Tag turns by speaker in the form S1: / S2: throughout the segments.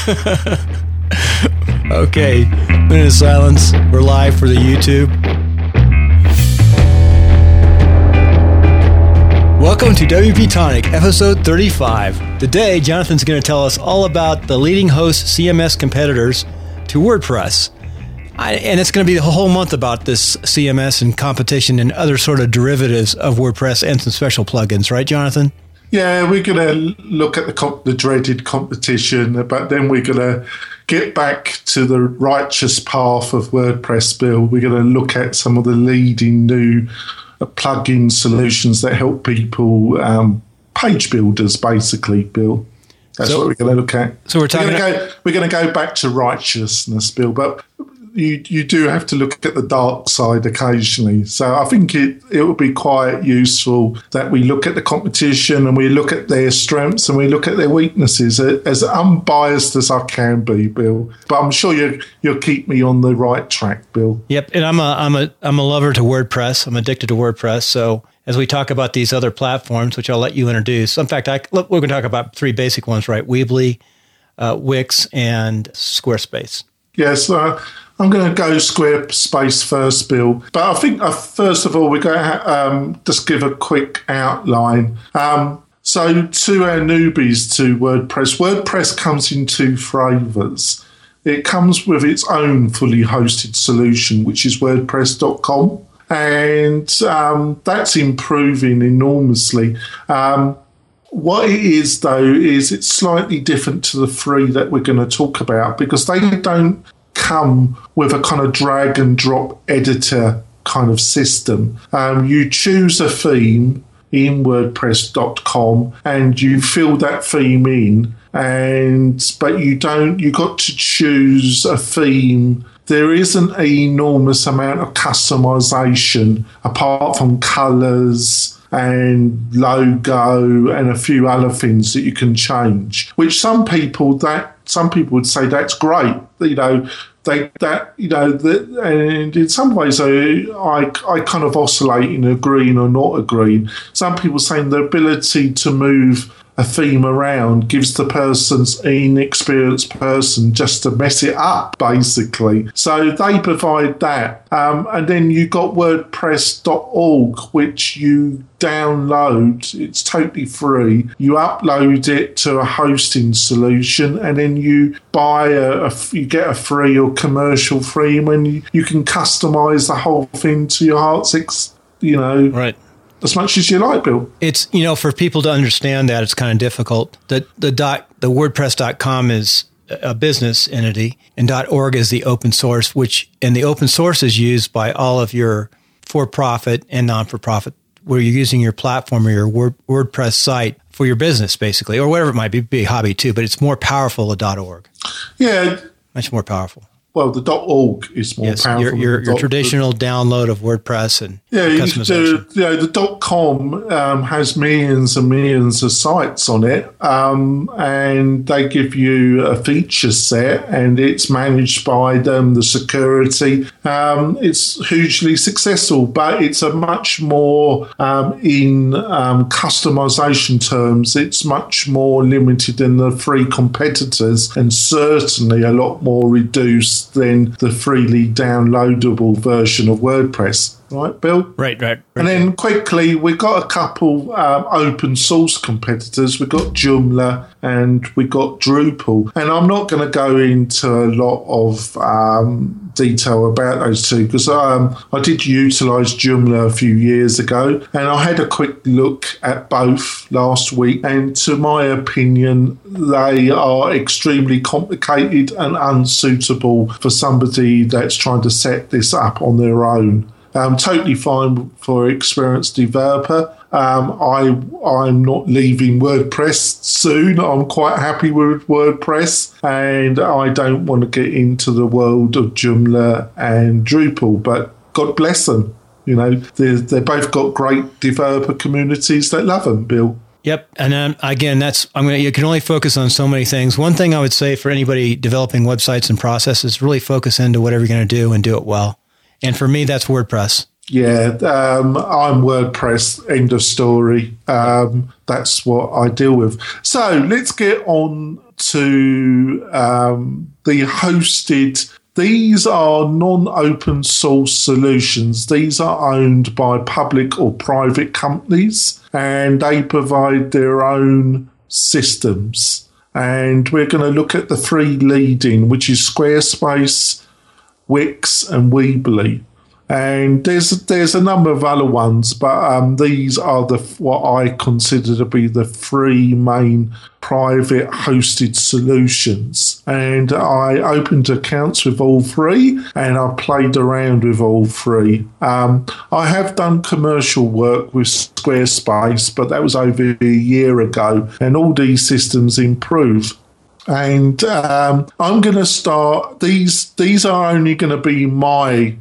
S1: okay, minute of silence. We're live for the YouTube. Welcome to WP Tonic, episode 35. Today, Jonathan's going to tell us all about the leading host CMS competitors to WordPress. I, and it's going to be the whole month about this CMS and competition and other sort of derivatives of WordPress and some special plugins, right, Jonathan?
S2: Yeah, we're going to look at the, comp- the dreaded competition, but then we're going to get back to the righteous path of WordPress, Bill. We're going to look at some of the leading new uh, plugin solutions that help people, um, page builders, basically, Bill. That's so, what we're going to look at.
S1: So we're talking.
S2: We're going, go, we're going to go back to righteousness, Bill. But you you do have to look at the dark side occasionally. So I think it it would be quite useful that we look at the competition and we look at their strengths and we look at their weaknesses as unbiased as I can be, Bill. But I'm sure you you'll keep me on the right track, Bill.
S1: Yep, and I'm a I'm a I'm a lover to WordPress. I'm addicted to WordPress. So as we talk about these other platforms, which I'll let you introduce. In fact, I, we're going to talk about three basic ones, right? Weebly, uh, Wix, and Squarespace.
S2: Yes, uh, I'm going to go Squarespace first, Bill. But I think uh, first of all, we're going to um, just give a quick outline. Um, so, to our newbies to WordPress, WordPress comes in two flavors. It comes with its own fully hosted solution, which is WordPress.com. And um, that's improving enormously. Um, what it is, though, is it's slightly different to the free that we're going to talk about because they don't come with a kind of drag and drop editor kind of system. Um, you choose a theme in WordPress.com and you fill that theme in, and but you don't. You got to choose a theme. There isn't an enormous amount of customization apart from colors and logo and a few other things that you can change. Which some people that some people would say that's great. You know, they that you know that, and in some ways I, I I kind of oscillate in agreeing or not agreeing. Some people saying the ability to move a theme around gives the person's inexperienced person just to mess it up, basically. So they provide that. Um, and then you got WordPress.org, which you download. It's totally free. You upload it to a hosting solution, and then you buy a, a you get a free or commercial free, when you, you can customize the whole thing to your heart's ex, you know,
S1: right
S2: as much as you like, Bill.
S1: It's you know for people to understand that it's kind of difficult. The the dot the WordPress.com is a business entity, and .org is the open source, which and the open source is used by all of your for-profit and non-for-profit, where you're using your platform or your Word, WordPress site for your business, basically, or whatever it might be, be a hobby too. But it's more powerful than .org.
S2: Yeah,
S1: much more powerful
S2: well, the .org is more
S1: yes,
S2: powerful.
S1: Your, your, your traditional the, download of WordPress and
S2: yeah, the, yeah, the .com um, has millions and millions of sites on it, um, and they give you a feature set, and it's managed by them. The security, um, it's hugely successful, but it's a much more um, in um, customization terms. It's much more limited than the free competitors, and certainly a lot more reduced than the freely downloadable version of WordPress. Right, Bill?
S1: Right, right. right
S2: and then quickly, we've got a couple um, open source competitors. We've got Joomla and we've got Drupal. And I'm not going to go into a lot of um, detail about those two because um, I did utilize Joomla a few years ago and I had a quick look at both last week. And to my opinion, they are extremely complicated and unsuitable for somebody that's trying to set this up on their own. Um, totally fine for experienced developer. Um, I I'm not leaving WordPress soon. I'm quite happy with WordPress, and I don't want to get into the world of Joomla and Drupal. But God bless them. You know, they they both got great developer communities that love them. Bill.
S1: Yep, and um, again, that's I'm to You can only focus on so many things. One thing I would say for anybody developing websites and processes, really focus into whatever you're going to do and do it well. And for me, that's WordPress.
S2: Yeah, um, I'm WordPress. End of story. Um, that's what I deal with. So let's get on to um, the hosted. These are non open source solutions. These are owned by public or private companies and they provide their own systems. And we're going to look at the three leading, which is Squarespace, Wix, and Weebly and there's there's a number of other ones, but um, these are the what I consider to be the three main private hosted solutions. And I opened accounts with all three, and I played around with all three. Um, I have done commercial work with Squarespace, but that was over a year ago, and all these systems improve and um, I'm going to start. These these are only going to be my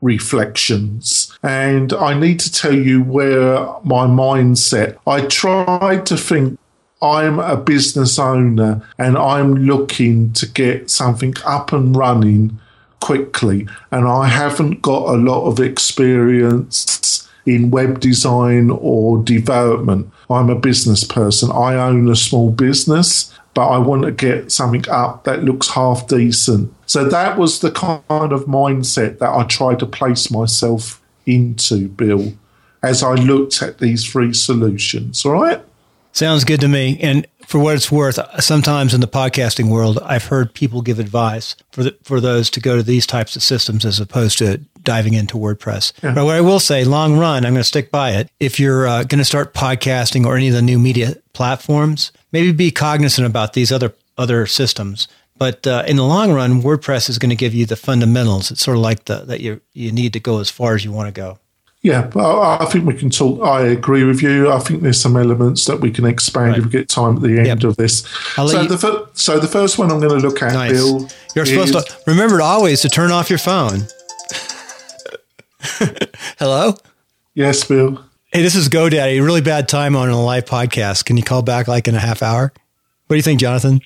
S2: reflections. And I need to tell you where my mindset. I tried to think I'm a business owner and I'm looking to get something up and running quickly. And I haven't got a lot of experience in web design or development. I'm a business person. I own a small business but I want to get something up that looks half decent. So that was the kind of mindset that I tried to place myself into, Bill, as I looked at these three solutions. All right.
S1: Sounds good to me. And for what it's worth, sometimes in the podcasting world, I've heard people give advice for the, for those to go to these types of systems as opposed to diving into WordPress. Yeah. But what I will say, long run, I'm going to stick by it. If you're uh, going to start podcasting or any of the new media platforms, maybe be cognizant about these other other systems. But uh, in the long run, WordPress is going to give you the fundamentals. It's sort of like the, that you you need to go as far as you want to go.
S2: Yeah, I think we can talk. I agree with you. I think there's some elements that we can expand right. if we get time at the end yep. of this. So the, fir- so the first one I'm going to look at, nice. Bill.
S1: You're is- supposed to remember always to turn off your phone. Hello?
S2: Yes, Bill.
S1: Hey, this is GoDaddy. Really bad time on a live podcast. Can you call back like in a half hour? What do you think, Jonathan?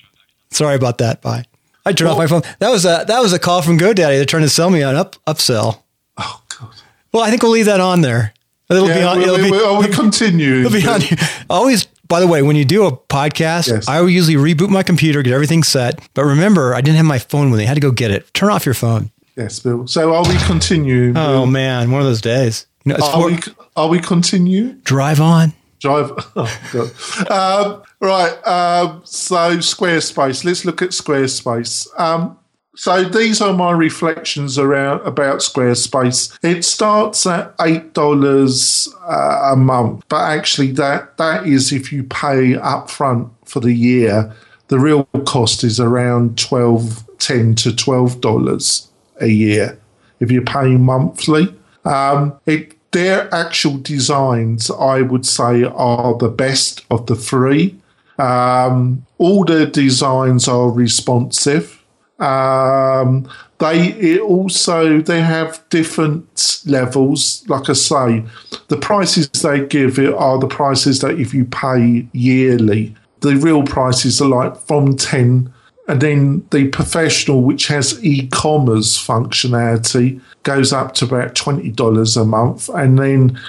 S1: Sorry about that. Bye. I turned well, off my phone. That was a that was a call from GoDaddy. They're trying to sell me on up upsell.
S2: Oh God.
S1: Well, I think we'll leave that on there.
S2: It'll yeah, oh, be on. It'll we, be, we, we continue.
S1: It'll be on. Always. By the way, when you do a podcast, yes. I will usually reboot my computer, get everything set. But remember, I didn't have my phone with me. I had to go get it. Turn off your phone.
S2: Yes, Bill. So are we continue?
S1: Oh man, one of those days.
S2: You know, are, for, we, are we continue?
S1: Drive on.
S2: Drive. Oh, um, right. Um, so Squarespace. Let's look at Squarespace. Um, so these are my reflections around about Squarespace. It starts at eight dollars uh, a month, but actually that that is if you pay upfront for the year. The real cost is around 12 10 to twelve dollars a year if you're paying monthly. Um, it, their actual designs, I would say, are the best of the three. Um, all the designs are responsive. Um, they also they have different levels. Like I say, the prices they give it are the prices that if you pay yearly, the real prices are like from ten and then the professional, which has e commerce functionality, goes up to about $20 a month. And then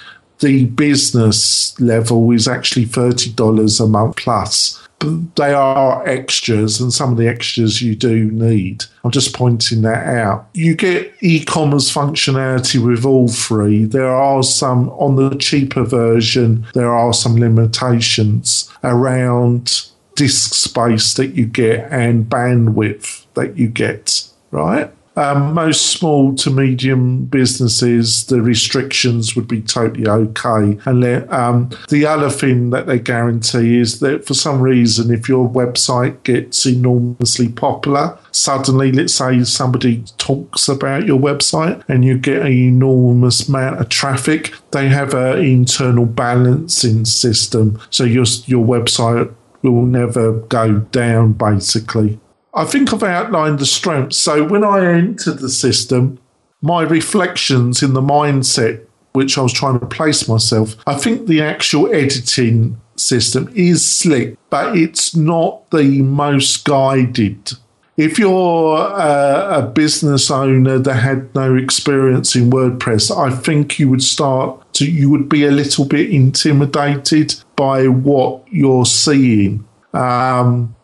S2: the business level is actually $30 a month plus. But they are extras, and some of the extras you do need. I'm just pointing that out. You get e commerce functionality with all three. There are some on the cheaper version, there are some limitations around disk space that you get and bandwidth that you get, right? Um, most small to medium businesses, the restrictions would be totally okay. And um, the other thing that they guarantee is that for some reason, if your website gets enormously popular, suddenly, let's say somebody talks about your website and you get an enormous amount of traffic, they have an internal balancing system. So your, your website will never go down, basically. I think I've outlined the strengths. So when I entered the system, my reflections in the mindset which I was trying to place myself, I think the actual editing system is slick, but it's not the most guided. If you're a, a, business owner that had no experience in WordPress, I think you would start to, you would be a little bit intimidated by what you're seeing. Um,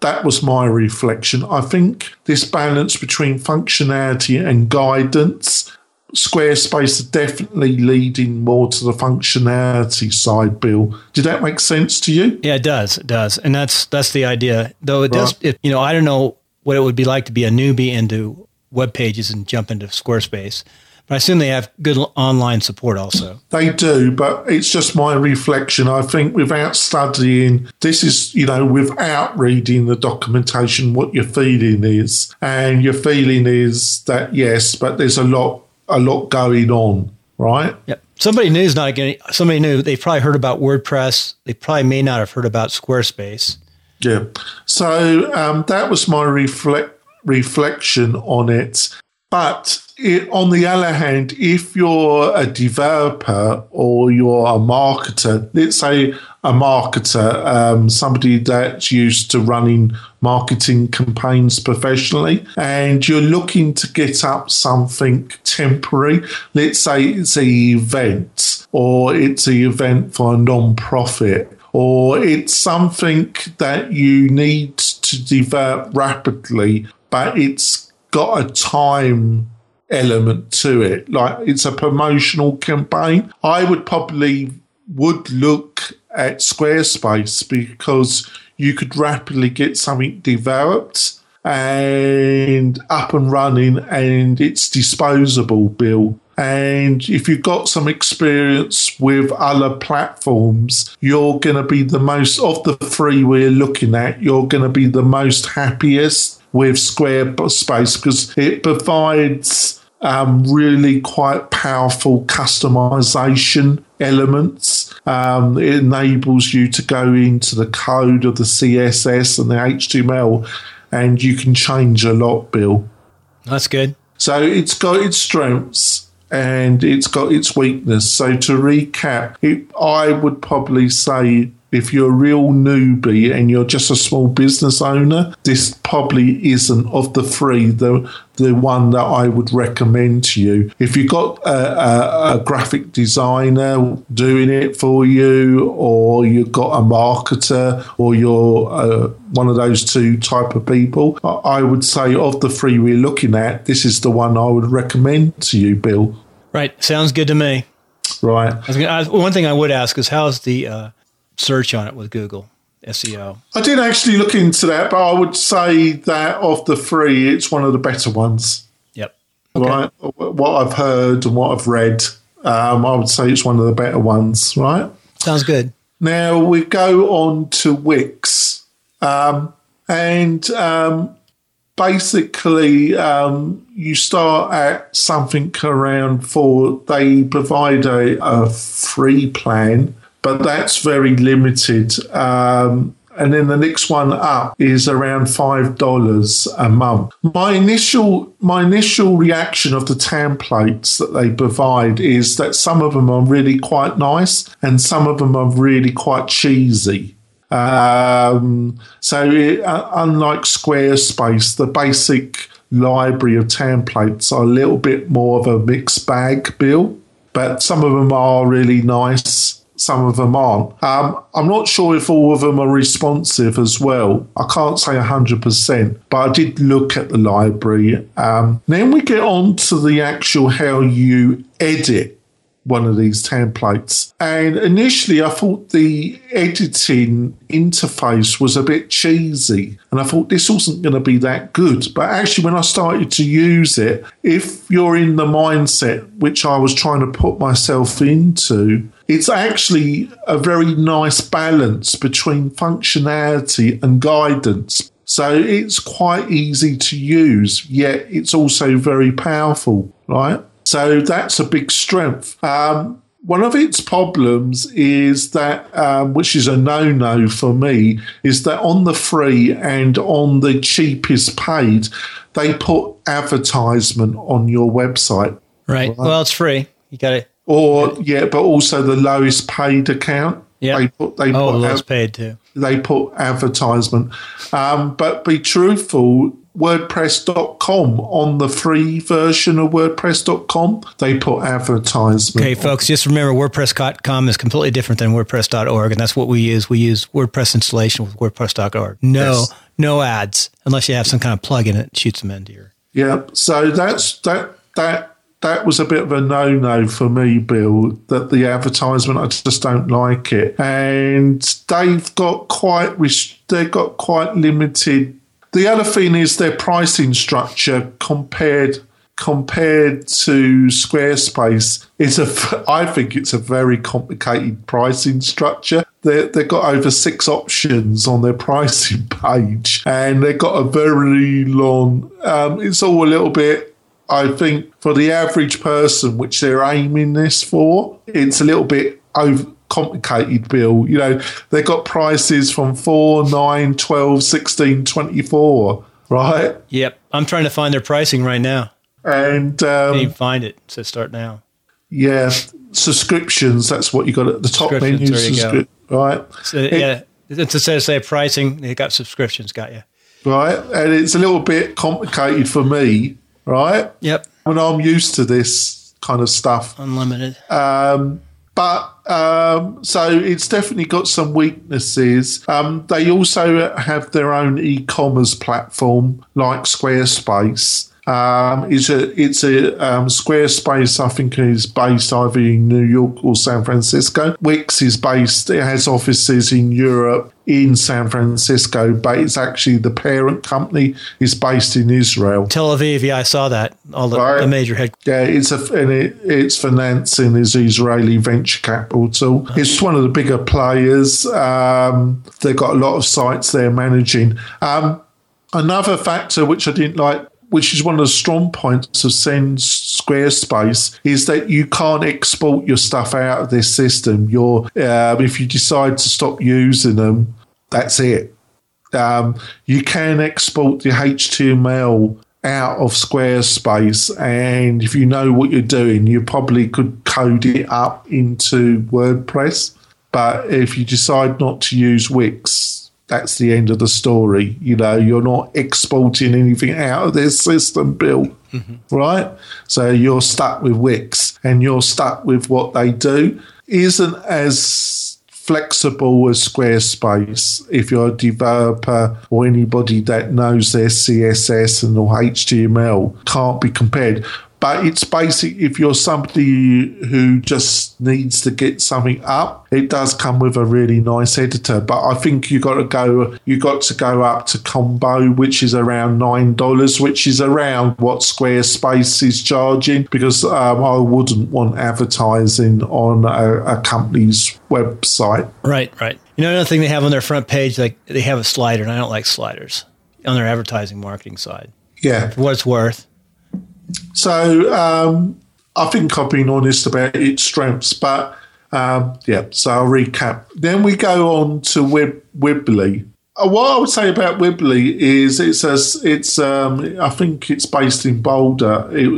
S2: that was my reflection. I think this balance between functionality and guidance, Squarespace is definitely leading more to the functionality side. Bill, did that make sense to you?
S1: Yeah, it does. It does, and that's that's the idea. Though it does, it, you know, I don't know what it would be like to be a newbie into web pages and jump into Squarespace. I assume they have good online support also.
S2: They do, but it's just my reflection. I think without studying, this is, you know, without reading the documentation, what your feeling is. And your feeling is that, yes, but there's a lot, a lot going on, right?
S1: Yep. Somebody new is not getting, somebody new, they've probably heard about WordPress. They probably may not have heard about Squarespace.
S2: Yeah. So um, that was my reflect reflection on it. But it, on the other hand, if you're a developer or you're a marketer, let's say a marketer, um, somebody that's used to running marketing campaigns professionally, and you're looking to get up something temporary, let's say it's an event or it's an event for a non-profit or it's something that you need to develop rapidly, but it's got a time element to it. Like it's a promotional campaign. I would probably would look at Squarespace because you could rapidly get something developed and up and running and it's disposable bill and if you've got some experience with other platforms you're going to be the most of the three we're looking at you're going to be the most happiest with Squarespace because it provides um, really quite powerful customization elements. Um, it enables you to go into the code of the CSS and the HTML, and you can change a lot, Bill.
S1: That's good.
S2: So it's got its strengths and it's got its weakness. So to recap, it, I would probably say if you're a real newbie and you're just a small business owner, this probably isn't of the three the the one that I would recommend to you. If you've got a, a, a graphic designer doing it for you, or you've got a marketer, or you're uh, one of those two type of people, I would say of the three we're looking at, this is the one I would recommend to you, Bill.
S1: Right, sounds good to me.
S2: Right.
S1: I one thing I would ask is how's the uh, search on it with Google SEO?
S2: I did actually look into that, but I would say that of the three, it's one of the better ones.
S1: Yep.
S2: Okay. Right. What I've heard and what I've read, um, I would say it's one of the better ones. Right.
S1: Sounds good.
S2: Now we go on to Wix, um, and um, basically um, you start at something around four. They provide a, a free plan but that's very limited. Um, and then the next one up is around five dollars a month. My initial my initial reaction of the templates that they provide is that some of them are really quite nice and some of them are really quite cheesy. Um, so it, uh, unlike Squarespace, the basic library of templates are a little bit more of a mixed bag, Bill. But some of them are really nice some of them aren't. Um, I'm not sure if all of them are responsive as well. I can't say 100%, but I did look at the library. Um, then we get on to the actual how you edit one of these templates. And initially, I thought the editing interface was a bit cheesy. And I thought this wasn't going to be that good. But actually, when I started to use it, if you're in the mindset which I was trying to put myself into, it's actually a very nice balance between functionality and guidance. So it's quite easy to use, yet it's also very powerful, right? So that's a big strength. Um, one of its problems is that, um, which is a no no for me, is that on the free and on the cheapest paid, they put advertisement on your website.
S1: Right. right? Well, it's free. You got it.
S2: Or yeah, but also the lowest paid account.
S1: Yeah,
S2: they
S1: put they oh, put lowest paid too.
S2: They put advertisement, um, but be truthful. WordPress.com on the free version of WordPress.com, they put advertisement.
S1: Okay, folks, just remember WordPress.com is completely different than WordPress.org, and that's what we use. We use WordPress installation with WordPress.org. No, yes no ads unless you have some kind of plug-in that shoots them into your.
S2: Yeah, so that's that that that was a bit of a no-no for me, Bill. That the advertisement, I just don't like it, and they've got quite they've got quite limited. The other thing is their pricing structure compared compared to Squarespace, it's a, I think it's a very complicated pricing structure. They, they've got over six options on their pricing page, and they've got a very long. Um, it's all a little bit. I think for the average person, which they're aiming this for, it's a little bit over complicated bill. You know, they've got prices from 4, 9, 12, 16, 24, right?
S1: Yep. I'm trying to find their pricing right now.
S2: And um,
S1: you find it. So start now.
S2: Yeah, subscriptions. That's what you got at the top menu. Subscri- right.
S1: So, it, yeah, it's instead of say pricing, they got subscriptions. Got you.
S2: Right, and it's a little bit complicated for me. Right.
S1: Yep.
S2: When I'm used to this kind of stuff,
S1: unlimited.
S2: Um, but um, so it's definitely got some weaknesses. Um, they also have their own e-commerce platform like Squarespace. Um, it's a it's a um, Squarespace. I think is based either in New York or San Francisco. Wix is based. It has offices in Europe, in San Francisco, but it's actually the parent company is based in Israel.
S1: Tel Aviv. Yeah, I saw that. All the, right. the major head.
S2: Yeah, it's a and it, its financing is Israeli venture capital. It's one of the bigger players. Um, they've got a lot of sites they're managing. Um, another factor which I didn't like which is one of the strong points of Send Squarespace, is that you can't export your stuff out of this system. You're, um, if you decide to stop using them, that's it. Um, you can export the HTML out of Squarespace, and if you know what you're doing, you probably could code it up into WordPress. But if you decide not to use Wix, that's the end of the story. You know, you're not exporting anything out of this system, Bill, mm-hmm. right? So you're stuck with Wix and you're stuck with what they do. Isn't as flexible as Squarespace if you're a developer or anybody that knows their CSS and or HTML can't be compared. But it's basic. If you're somebody who just needs to get something up, it does come with a really nice editor. But I think you got to go. You got to go up to combo, which is around nine dollars, which is around what Squarespace is charging. Because um, I wouldn't want advertising on a, a company's website.
S1: Right, right. You know, another thing they have on their front page, like they have a slider, and I don't like sliders on their advertising marketing side.
S2: Yeah,
S1: for what it's worth
S2: so um, I think I've been honest about its strengths, but um, yeah. So I'll recap. Then we go on to Wib- Weebly. Uh, what I would say about Weebly is it's a, it's um, I think it's based in Boulder. It,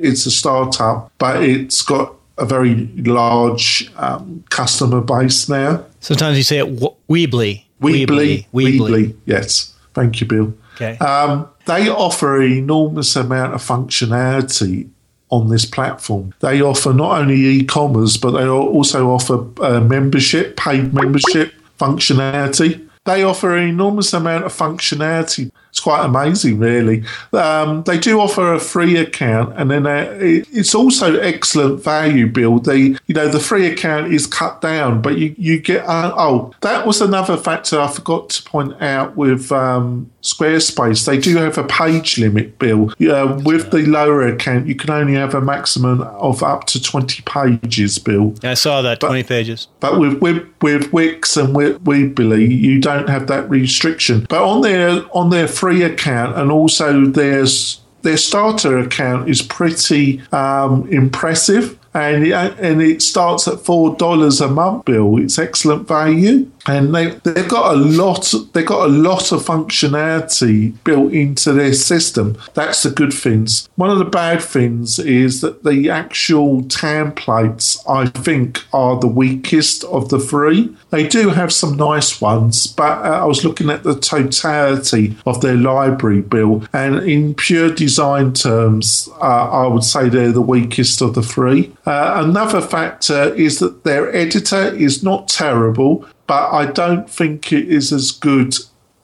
S2: it's a startup, but it's got a very large um, customer base now.
S1: Sometimes you say it Weebly.
S2: Weebly. Weebly. Weebly. Yes. Thank you, Bill.
S1: Okay.
S2: Um, they offer an enormous amount of functionality on this platform. They offer not only e-commerce, but they also offer uh, membership, paid membership functionality. They offer an enormous amount of functionality it's quite amazing, really. Um, they do offer a free account, and then uh, it's also excellent value. Bill, the you know the free account is cut down, but you you get uh, oh that was another factor I forgot to point out with um, Squarespace. They do have a page limit, Bill. Uh, with the lower account, you can only have a maximum of up to twenty pages, Bill.
S1: Yeah, I saw that but, twenty pages.
S2: But with with, with Wix and with Weebly, you don't have that restriction. But on their on their free account and also there's their starter account is pretty um, impressive. And and it starts at four dollars a month bill. It's excellent value and they they've got a lot they've got a lot of functionality built into their system. That's the good things. One of the bad things is that the actual templates I think are the weakest of the three. They do have some nice ones, but uh, I was looking at the totality of their library bill, and in pure design terms, uh, I would say they're the weakest of the three. Uh, another factor is that their editor is not terrible, but I don't think it is as good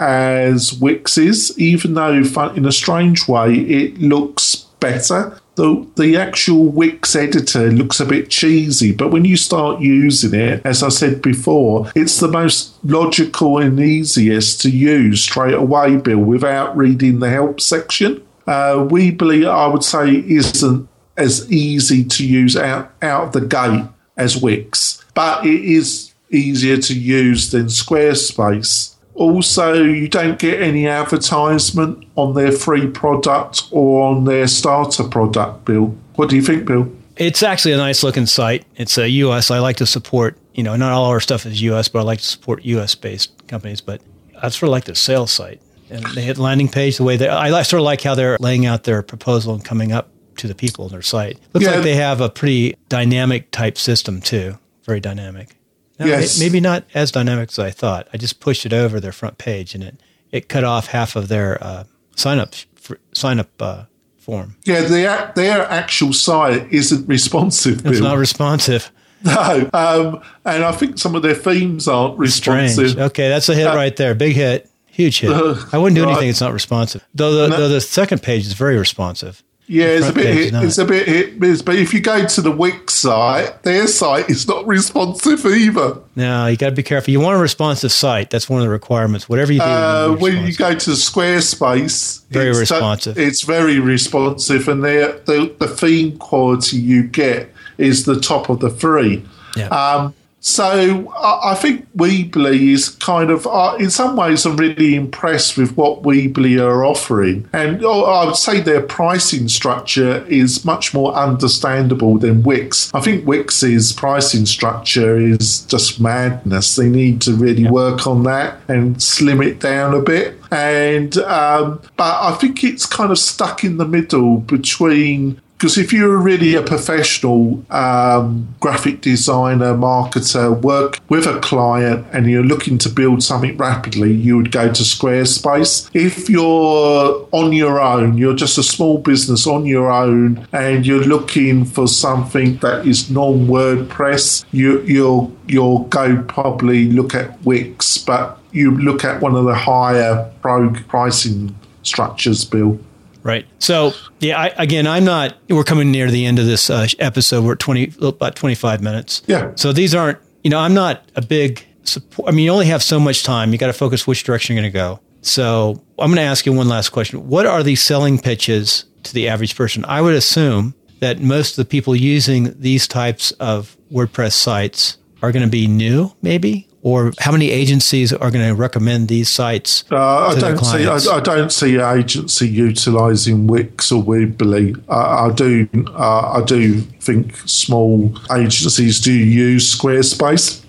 S2: as Wix is, even though in a strange way it looks better. The, the actual Wix editor looks a bit cheesy, but when you start using it, as I said before, it's the most logical and easiest to use straight away, Bill, without reading the help section. Uh, Weebly, I would say, isn't as easy to use out, out of the gate as Wix, but it is easier to use than Squarespace. Also, you don't get any advertisement on their free product or on their starter product, Bill. What do you think, Bill?
S1: It's actually a nice looking site. It's a US. I like to support, you know, not all our stuff is US, but I like to support US based companies. But I sort of like the sales site. And they hit landing page the way that I sort of like how they're laying out their proposal and coming up to the people on their site. Looks yeah. like they have a pretty dynamic type system too. Very dynamic. No, yes. maybe not as dynamic as I thought. I just pushed it over their front page, and it it cut off half of their uh, sign up sign up uh, form.
S2: Yeah, their their actual site isn't responsive.
S1: It's not responsive.
S2: No, um, and I think some of their themes aren't responsive.
S1: Strange. Okay, that's a hit uh, right there. Big hit, huge hit. I wouldn't do anything. Right. It's not responsive. Though the, no. though the second page is very responsive.
S2: Yeah, it's a bit hit, it's a bit hit miss. But if you go to the Wix site, their site is not responsive either.
S1: No, you got to be careful. You want a responsive site. That's one of the requirements. Whatever you do, uh,
S2: when you go to Squarespace,
S1: very it's responsive.
S2: It's very responsive, and the the theme quality you get is the top of the three. Yeah. Um, so I think Weebly is kind of, uh, in some ways, I'm really impressed with what Weebly are offering. And oh, I would say their pricing structure is much more understandable than Wix. I think Wix's pricing structure is just madness. They need to really yeah. work on that and slim it down a bit. And, um, but I think it's kind of stuck in the middle between because if you're really a professional um, graphic designer, marketer, work with a client and you're looking to build something rapidly, you would go to Squarespace. If you're on your own, you're just a small business on your own and you're looking for something that is non WordPress, you, you'll, you'll go probably look at Wix, but you look at one of the higher pro pricing structures, Bill.
S1: Right. So, yeah, I, again, I'm not, we're coming near the end of this uh, episode. We're at 20, about 25 minutes.
S2: Yeah.
S1: So these aren't, you know, I'm not a big support. I mean, you only have so much time. You got to focus which direction you're going to go. So I'm going to ask you one last question. What are the selling pitches to the average person? I would assume that most of the people using these types of WordPress sites are going to be new, maybe, or how many agencies are going to recommend these sites?
S2: Uh, I don't see. I, I, don't see agency utilising Wix or Weebly. I, I do. Uh, I do think small agencies do use Squarespace.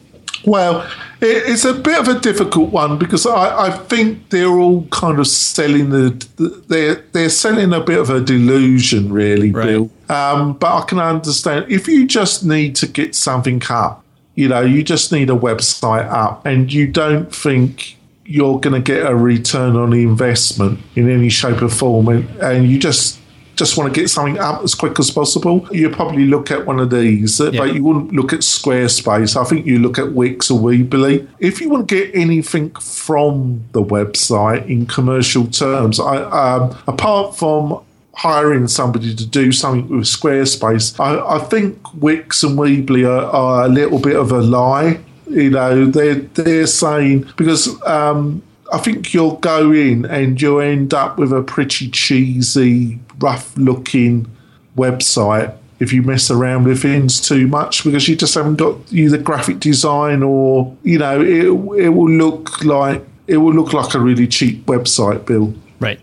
S2: Well, it, it's a bit of a difficult one because I, I think they're all kind of selling the, they're they're selling a bit of a delusion, really, right. Bill. Um, but I can understand if you just need to get something up you know, you just need a website up and you don't think you're going to get a return on the investment in any shape or form and, and you just just want to get something up as quick as possible, you probably look at one of these, yeah. but you wouldn't look at Squarespace. I think you look at Wix or Weebly. If you want to get anything from the website in commercial terms, I, um, apart from hiring somebody to do something with Squarespace. I, I think Wix and Weebly are, are, a little bit of a lie. You know, they're they're saying because um, I think you'll go in and you'll end up with a pretty cheesy, rough looking website if you mess around with things too much because you just haven't got either graphic design or you know it it will look like it will look like a really cheap website bill
S1: right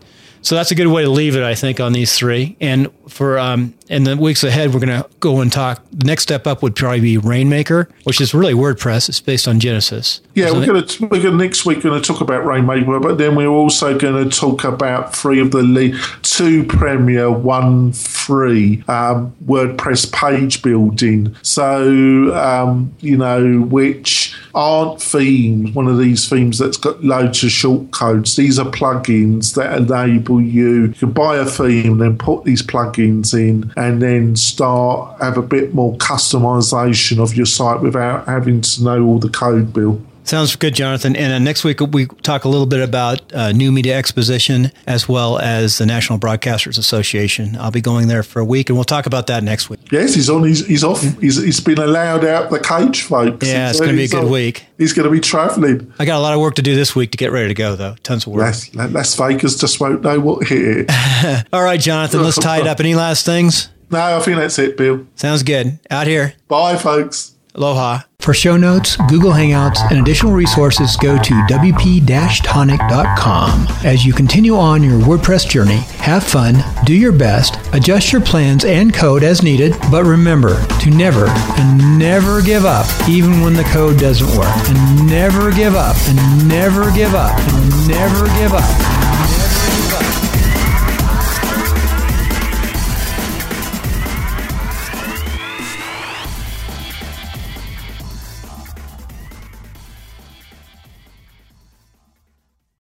S1: so that's a good way to leave it, I think, on these three. And for um, in the weeks ahead, we're going to go and talk. The next step up would probably be Rainmaker, which is really WordPress. It's based on Genesis.
S2: Yeah, we're going to we're going next week going to talk about Rainmaker, but then we're also going to talk about three of the lead, two Premier, one free um, WordPress page building. So um, you know which aren't themes, one of these themes that's got loads of shortcodes. These are plugins that enable you, to buy a theme, and then put these plugins in, and then start have a bit more customization of your site without having to know all the code, Bill.
S1: Sounds good, Jonathan. And uh, next week we talk a little bit about uh, New Media Exposition as well as the National Broadcasters Association. I'll be going there for a week, and we'll talk about that next week.
S2: Yes, he's on. He's, he's off. He's, he's been allowed out the cage, folks.
S1: Yeah, it's going to be a good
S2: on.
S1: week.
S2: He's going to be travelling.
S1: I got a lot of work to do this week to get ready to go, though. Tons of work.
S2: Las, Las Vegas just won't know what hit.
S1: All right, Jonathan, let's tie it up. Any last things?
S2: No, I think that's it, Bill.
S1: Sounds good. Out here.
S2: Bye, folks.
S1: Aloha. For show notes, Google Hangouts, and additional resources, go to wp-tonic.com. As you continue on your WordPress journey, have fun, do your best, adjust your plans and code as needed, but remember to never and never give up, even when the code doesn't work. And never give up, and never give up, and never give up